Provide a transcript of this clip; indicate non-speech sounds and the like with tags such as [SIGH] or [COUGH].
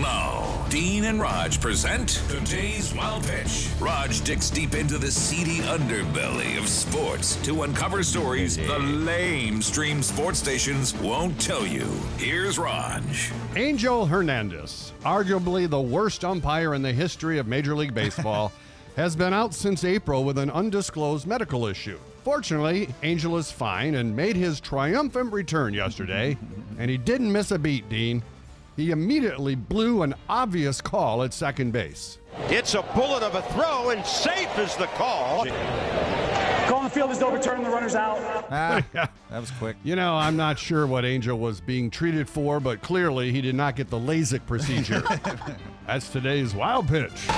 Now, Dean and Raj present today's Wild Pitch. Raj digs deep into the seedy underbelly of sports to uncover stories the lame stream sports stations won't tell you. Here's Raj. Angel Hernandez, arguably the worst umpire in the history of Major League Baseball, [LAUGHS] has been out since April with an undisclosed medical issue. Fortunately, Angel is fine and made his triumphant return yesterday, and he didn't miss a beat, Dean. He immediately blew an obvious call at second base. It's a bullet of a throw, and safe is the call. Call on the field is overturned. The runner's out. Ah, [LAUGHS] that was quick. You know, I'm not sure what Angel was being treated for, but clearly he did not get the LASIK procedure. [LAUGHS] That's today's wild pitch.